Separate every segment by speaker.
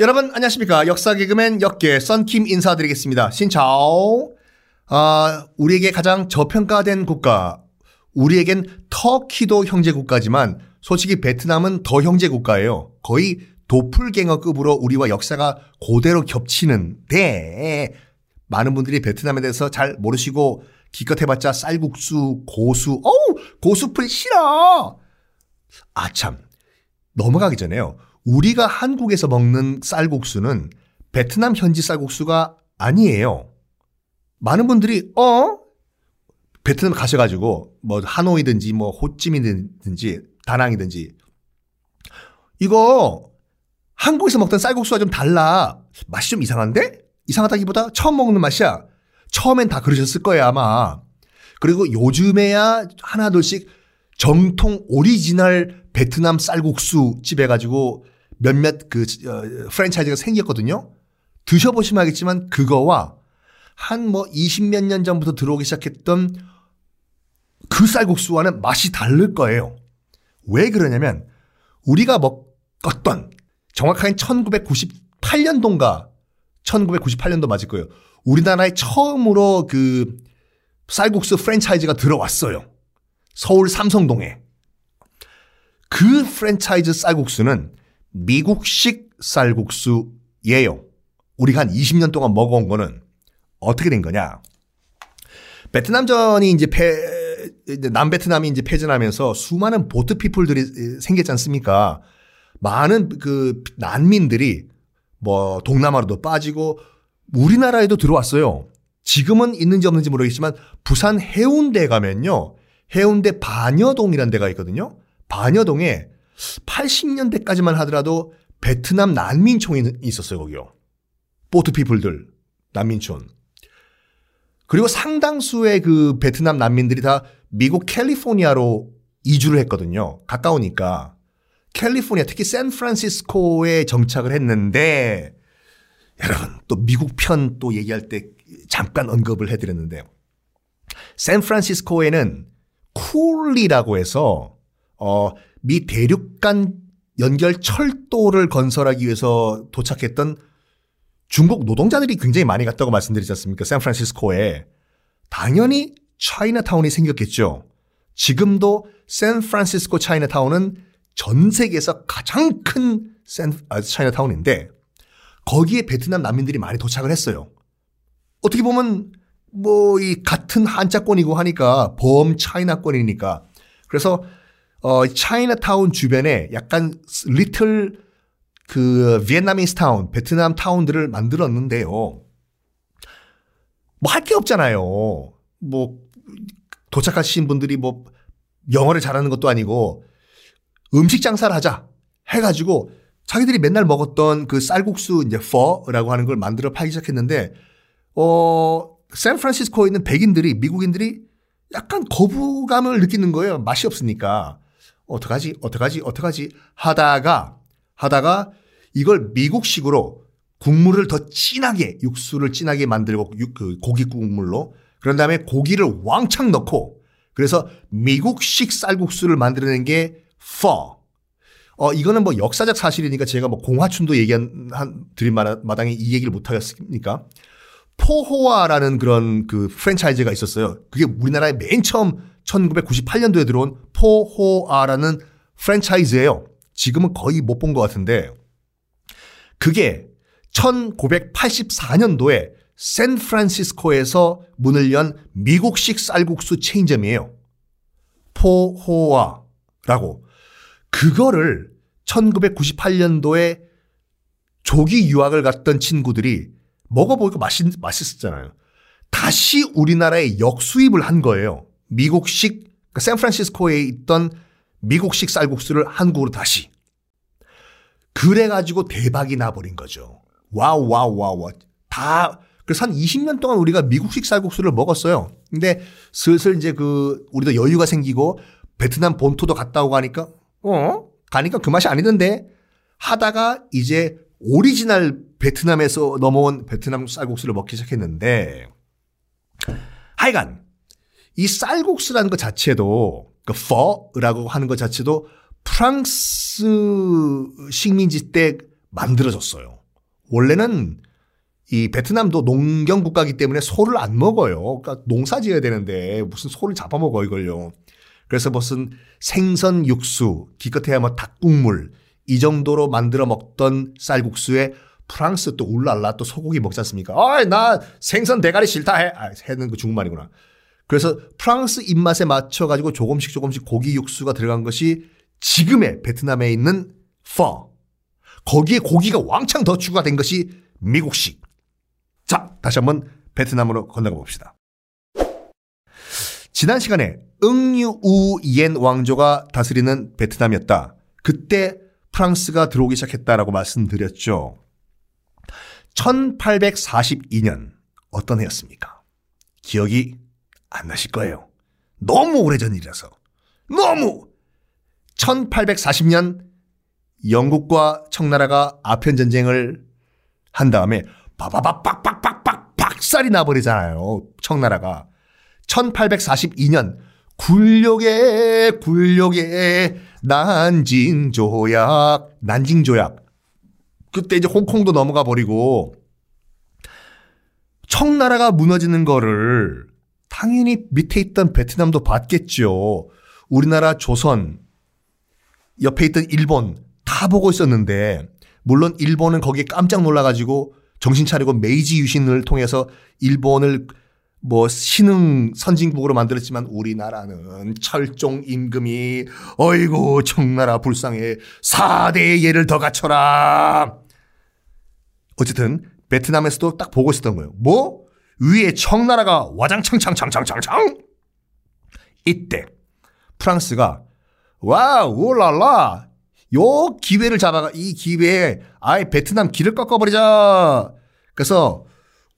Speaker 1: 여러분 안녕하십니까 역사 개그맨 역계 썬킴 인사드리겠습니다. 신차오. 아 우리에게 가장 저평가된 국가 우리에겐 터키도 형제 국가지만 솔직히 베트남은 더 형제 국가예요. 거의 도플갱어급으로 우리와 역사가 고대로 겹치는데 많은 분들이 베트남에 대해서 잘 모르시고 기껏 해봤자 쌀국수, 고수, 어우 고수풀 싫어. 아참 넘어가기 전에요. 우리가 한국에서 먹는 쌀국수는 베트남 현지 쌀국수가 아니에요. 많은 분들이 어 베트남 가셔가지고 뭐 하노이든지 뭐 호찌민이든지 다낭이든지 이거 한국에서 먹던 쌀국수와 좀 달라 맛이 좀 이상한데 이상하다기보다 처음 먹는 맛이야. 처음엔 다 그러셨을 거예요 아마. 그리고 요즘에야 하나둘씩 정통 오리지널 베트남 쌀국수 집 해가지고 몇몇 그 어, 프랜차이즈가 생겼거든요. 드셔보시면 알겠지만 그거와 한 뭐 20몇 년 전부터 들어오기 시작했던 그 쌀국수와는 맛이 다를 거예요. 왜 그러냐면 우리가 먹었던 정확하게 1998년도인가 1998년도 맞을 거예요. 우리나라에 처음으로 그 쌀국수 프랜차이즈가 들어왔어요. 서울 삼성동에. 그 프랜차이즈 쌀국수는 미국식 쌀국수 예요. 우리가 한 20년 동안 먹어온 거는 어떻게 된 거냐. 베트남전이 이제 패, 남베트남이 이제 패전하면서 수많은 보트 피플들이 생겼지 않습니까? 많은 그 난민들이 뭐 동남아로도 빠지고 우리나라에도 들어왔어요. 지금은 있는지 없는지 모르겠지만 부산 해운대 가면요. 해운대 반여동이라는 데가 있거든요. 반여동에 80년대까지만 하더라도 베트남 난민촌이 있었어요, 거기요. 보트 피플들, 난민촌. 그리고 상당수의 그 베트남 난민들이 다 미국 캘리포니아로 이주를 했거든요. 가까우니까. 캘리포니아, 특히 샌프란시스코에 정착을 했는데, 여러분, 또 미국 편 또 얘기할 때 잠깐 언급을 해드렸는데요. 샌프란시스코에는 쿨리라고 해서, 어, 미 대륙 간 연결 철도를 건설하기 위해서 도착했던 중국 노동자들이 굉장히 많이 갔다고 말씀드리지 않습니까? 샌프란시스코에. 당연히 차이나타운이 생겼겠죠. 지금도 샌프란시스코 차이나타운은 전 세계에서 가장 큰 샌, 아, 차이나타운인데 거기에 베트남 난민들이 많이 도착을 했어요. 어떻게 보면 뭐 이 같은 한자권이고 하니까 범 차이나권이니까 그래서 어 차이나타운 주변에 약간 리틀 그 비엔나미스 타운, 베트남 타운들을 만들었는데요. 뭐 할 게 없잖아요. 뭐 도착하신 분들이 뭐 영어를 잘하는 것도 아니고 음식 장사를 하자 해가지고 자기들이 맨날 먹었던 그 쌀국수 이제 퍼라고 하는 걸 만들어 팔기 시작했는데 어 샌프란시스코에 있는 백인들이 미국인들이 약간 거부감을 느끼는 거예요. 맛이 없으니까. 어떡하지? 어떡하지? 어떡하지? 하다가 하다가 이걸 미국식으로 국물을 더 진하게 육수를 진하게 만들고 그 고기 국물로 그런 다음에 고기를 왕창 넣고 그래서 미국식 쌀국수를 만들어낸 게 퍼. 어 이거는 뭐 역사적 사실이니까 제가 뭐 공화춘도 얘기한 한 드린 마당에 이 얘기를 못 하겠습니까? 포호아라는 그런 그 프랜차이즈가 있었어요. 그게 우리나라에 맨 처음 1998년도에 들어온 포호아라는 프랜차이즈예요. 지금은 거의 못 본 것 같은데 그게 1984년도에 샌프란시스코에서 문을 연 미국식 쌀국수 체인점이에요. 포호아라고. 그거를 1998년도에 조기 유학을 갔던 친구들이 먹어보니까 맛있, 맛있었잖아요. 다시 우리나라에 역수입을 한 거예요. 미국식, 그러니까 샌프란시스코에 있던 미국식 쌀국수를 한국으로 다시. 그래가지고 대박이 나버린 거죠. wow, wow, wow, wow. 다, 그래서 한 20년 동안 우리가 미국식 쌀국수를 먹었어요. 근데 슬슬 이제 그, 우리도 여유가 생기고 베트남 본토도 갔다 오고 하니까, 어? 가니까 그 맛이 아니던데? 하다가 이제 오리지널 베트남에서 넘어온 베트남 쌀국수를 먹기 시작했는데, 하여간, 이 쌀국수라는 것 자체도, 그 퍼라고 하는 것 자체도 프랑스 식민지 때 만들어졌어요. 원래는 이 베트남도 농경 국가이기 때문에 소를 안 먹어요. 그러니까 농사 지어야 되는데 무슨 소를 잡아먹어 이걸요. 그래서 무슨 생선 육수, 기껏해야 뭐 닭국물 이 정도로 만들어 먹던 쌀국수에 프랑스 또 울랄라 또 소고기 먹지 않습니까? 아이 나 생선 대가리 싫다 해. 아, 해는 그 중국말이구나. 그래서 프랑스 입맛에 맞춰 가지고 조금씩 조금씩 고기 육수가 들어간 것이 지금의 베트남에 있는 퍼. 거기에 고기가 왕창 더 추가된 것이 미국식. 자, 다시 한번 베트남으로 건너가 봅시다. 지난 시간에 응유우옌 왕조가 다스리는 베트남이었다. 그때 프랑스가 들어오기 시작했다라고 말씀드렸죠. 1842년 어떤 해였습니까? 기억이 안 나실 거예요. 너무 오래전 일이라서. 너무! 1840년 영국과 청나라가 아편 전쟁을 한 다음에 바바바 빡빡빡빡 박살이 나버리잖아요. 청나라가. 1842년 굴욕의 굴욕의 난징 조약 난징 조약 그때 이제 홍콩도 넘어가 버리고 청나라가 무너지는 거를 당연히 밑에 있던 베트남도 봤겠죠. 우리나라 조선 옆에 있던 일본 다 보고 있었는데 물론 일본은 거기에 깜짝 놀라가지고 정신 차리고 메이지 유신을 통해서 일본을 뭐 신흥 선진국으로 만들었지만 우리나라는 철종 임금이 어이구 청나라 불쌍해 사대의 예를 더 갖춰라. 어쨌든 베트남에서도 딱 보고 있었던 거예요. 뭐? 위에 청나라가 와장창창창창창창 이때 프랑스가 wow oh là là 요 기회를 잡아가 이 기회에 아예 베트남 기를 꺾어버리자. 그래서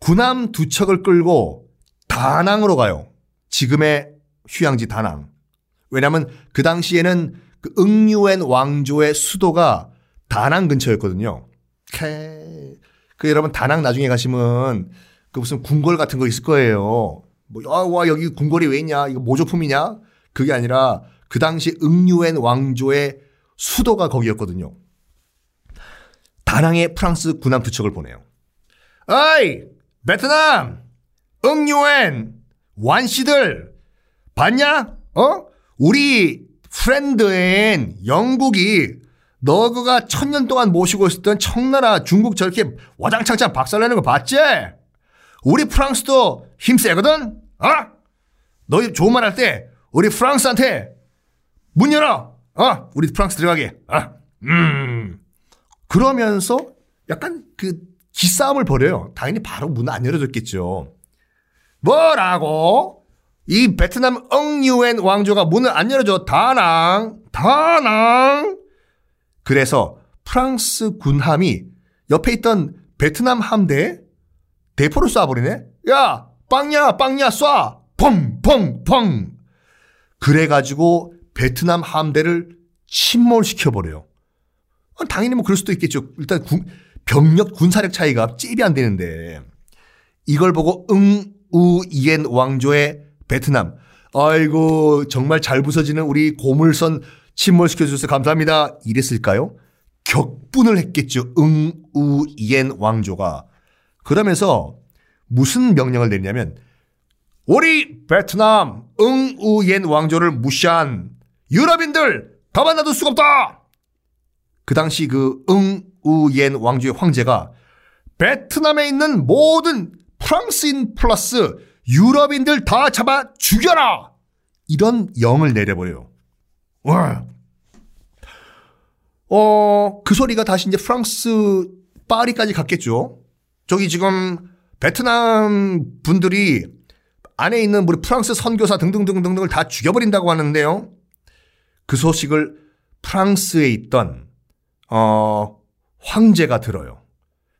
Speaker 1: 군함 두 척을 끌고 다낭으로 가요. 지금의 휴양지 다낭. 왜냐하면 그 당시에는 그 응유엔 왕조의 수도가 다낭 근처였거든요. 그 여러분 다낭 나중에 가시면 그 무슨 궁궐 같은 거 있을 거예요. 뭐, 아, 와, 여기 궁궐이 왜 있냐? 이거 모조품이냐? 그게 아니라 그 당시 응유엔 왕조의 수도가 거기였거든요. 다낭에 프랑스 군함 두 척을 보내요. 어이! 베트남! 응유엔! 완씨들! 봤냐? 어? 우리 프렌드엔 영국이 너그가 천년 동안 모시고 있었던 청나라 중국 저렇게 와장창창 박살내는 거 봤지? 우리 프랑스도 힘세거든? 어? 너희 좋은 말 할 때 우리 프랑스한테 문 열어! 어, 우리 프랑스 들어가게. 아, 음. 그러면서 약간 그 기싸움을 벌여요. 당연히 바로 문 안 열어줬겠죠. 뭐라고? 이 베트남 엉유엔 왕조가 문을 안 열어줘. 다낭, 다낭. 그래서 프랑스 군함이 옆에 있던 베트남 함대에 대포를 쏴버리네. 야, 빵야, 빵야 쏴. 펑, 펑, 펑. 그래가지고 베트남 함대를 침몰시켜버려요. 어, 당연히 뭐 그럴 수도 있겠죠. 일단 군, 병력 군사력 차이가 찝이 안 되는데 이걸 보고 응, 우, 이엔 왕조의 베트남. 아이고, 정말 잘 부서지는 우리 고물선 침몰시켜 주셔서 감사합니다. 이랬을까요? 격분을 했겠죠. 응, 우, 이엔 왕조가. 그러면서 무슨 명령을 내냐면 우리 베트남 응, 우, 옌 왕조를 무시한 유럽인들 가만 놔둘 수가 없다. 그 당시 그 응우옌 왕조의 황제가 베트남에 있는 모든 프랑스인 플러스 유럽인들 다 잡아 죽여라. 이런 영을 내려버려요. 와. 어, 그 소리가 다시 이제 프랑스 파리까지 갔겠죠. 저기 지금 베트남 분들이 안에 있는 우리 프랑스 선교사 등등등등등을 다 죽여버린다고 하는데요. 그 소식을 프랑스에 있던 어 황제가 들어요.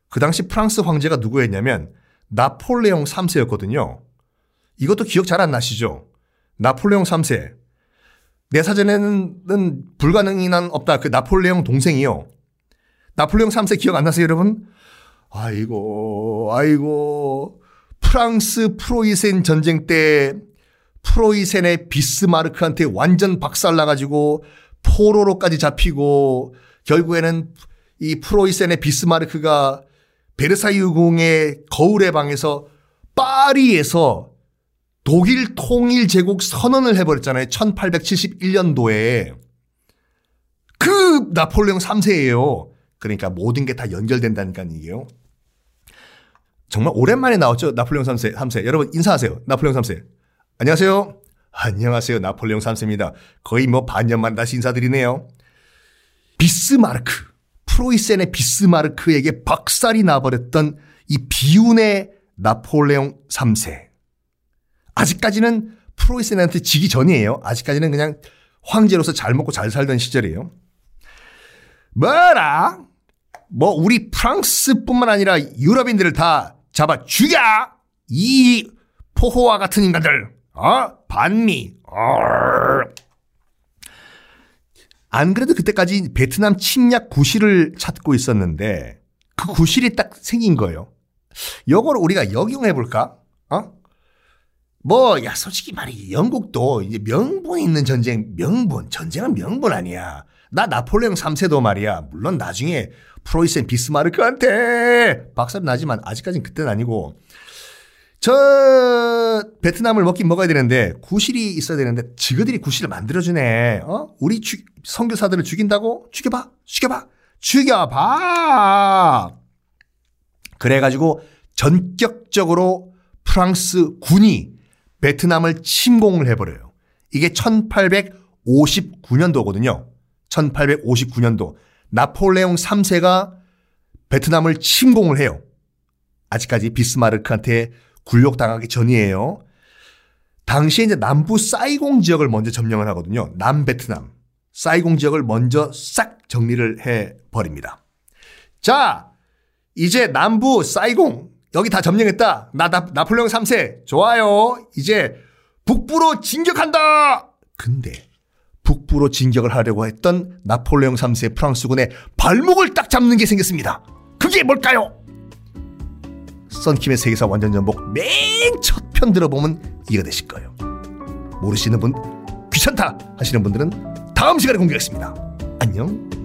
Speaker 1: 그 당시 프랑스 황제가 누구였냐면 나폴레옹 3세였거든요. 이것도 기억 잘 안 나시죠? 나폴레옹 3세. 내 사전에는 불가능이 난 없다. 그 나폴레옹 동생이요. 나폴레옹 3세 기억 안 나세요, 여러분? 아이고, 아이고. 프랑스 프로이센 전쟁 때 프로이센의 비스마르크한테 완전 박살나가지고 포로로까지 잡히고 결국에는 이 프로이센의 비스마르크가 베르사유 궁의 거울의 방에서 파리에서 독일 통일 제국 선언을 해버렸잖아요. 1871년도에. 그 나폴레옹 3세예요. 그러니까 모든 게 다 연결된다니까 이게요. 정말 오랜만에 나왔죠. 나폴레옹 3세. 3세. 여러분 인사하세요. 나폴레옹 3세. 안녕하세요. 안녕하세요. 나폴레옹 3세입니다. 거의 뭐 반년 만 다시 인사드리네요. 비스마르크. 프로이센의 비스마르크에게 박살이 나버렸던 이 비운의 나폴레옹 3세. 아직까지는 프로이센한테 지기 전이에요. 아직까지는 그냥 황제로서 잘 먹고 잘 살던 시절이에요. 뭐라? 뭐 우리 프랑스뿐만 아니라 유럽인들을 다 잡아 죽여! 이 포호와 같은 인간들, 어? 반미, 어. 안 그래도 그때까지 베트남 침략 구실을 찾고 있었는데 그 구실이 딱 생긴 거예요. 요걸 우리가 역용해 볼까? 어? 뭐, 야, 솔직히 말해. 영국도 이제 명분 있는 전쟁, 명분. 전쟁은 명분 아니야. 나 나폴레옹 3세도 말이야. 물론 나중에 프로이센 비스마르크한테 박살 나지만 아직까지는 그때는 아니고. 저 베트남을 먹긴 먹어야 되는데 구실이 있어야 되는데 지그들이 구실을 만들어주네. 어? 우리 주, 선교사들을 죽인다고? 죽여봐, 죽여봐, 죽여봐. 그래가지고 전격적으로 프랑스 군이 베트남을 침공을 해버려요. 이게 1859년도거든요. 1859년도. 나폴레옹 3세가 베트남을 침공을 해요. 아직까지 비스마르크한테 굴욕당하기 전이에요. 당시에 이제 남부 사이공 지역을 먼저 점령을 하거든요. 남베트남. 사이공 지역을 먼저 싹 정리를 해 버립니다. 자, 이제 남부 사이공 여기 다 점령했다. 나, 나 나폴레옹 3세 좋아요. 이제 북부로 진격한다. 근데 북부로 진격을 하려고 했던 나폴레옹 3세 프랑스군의 발목을 딱 잡는 게 생겼습니다. 그게 뭘까요? 썬킴의 세계사 완전전복 맨첫 편 들어보면 이해가 되실 거예요. 모르시는 분 귀찮다 하시는 분들은 다음 시간에 공개하겠습니다. 안녕.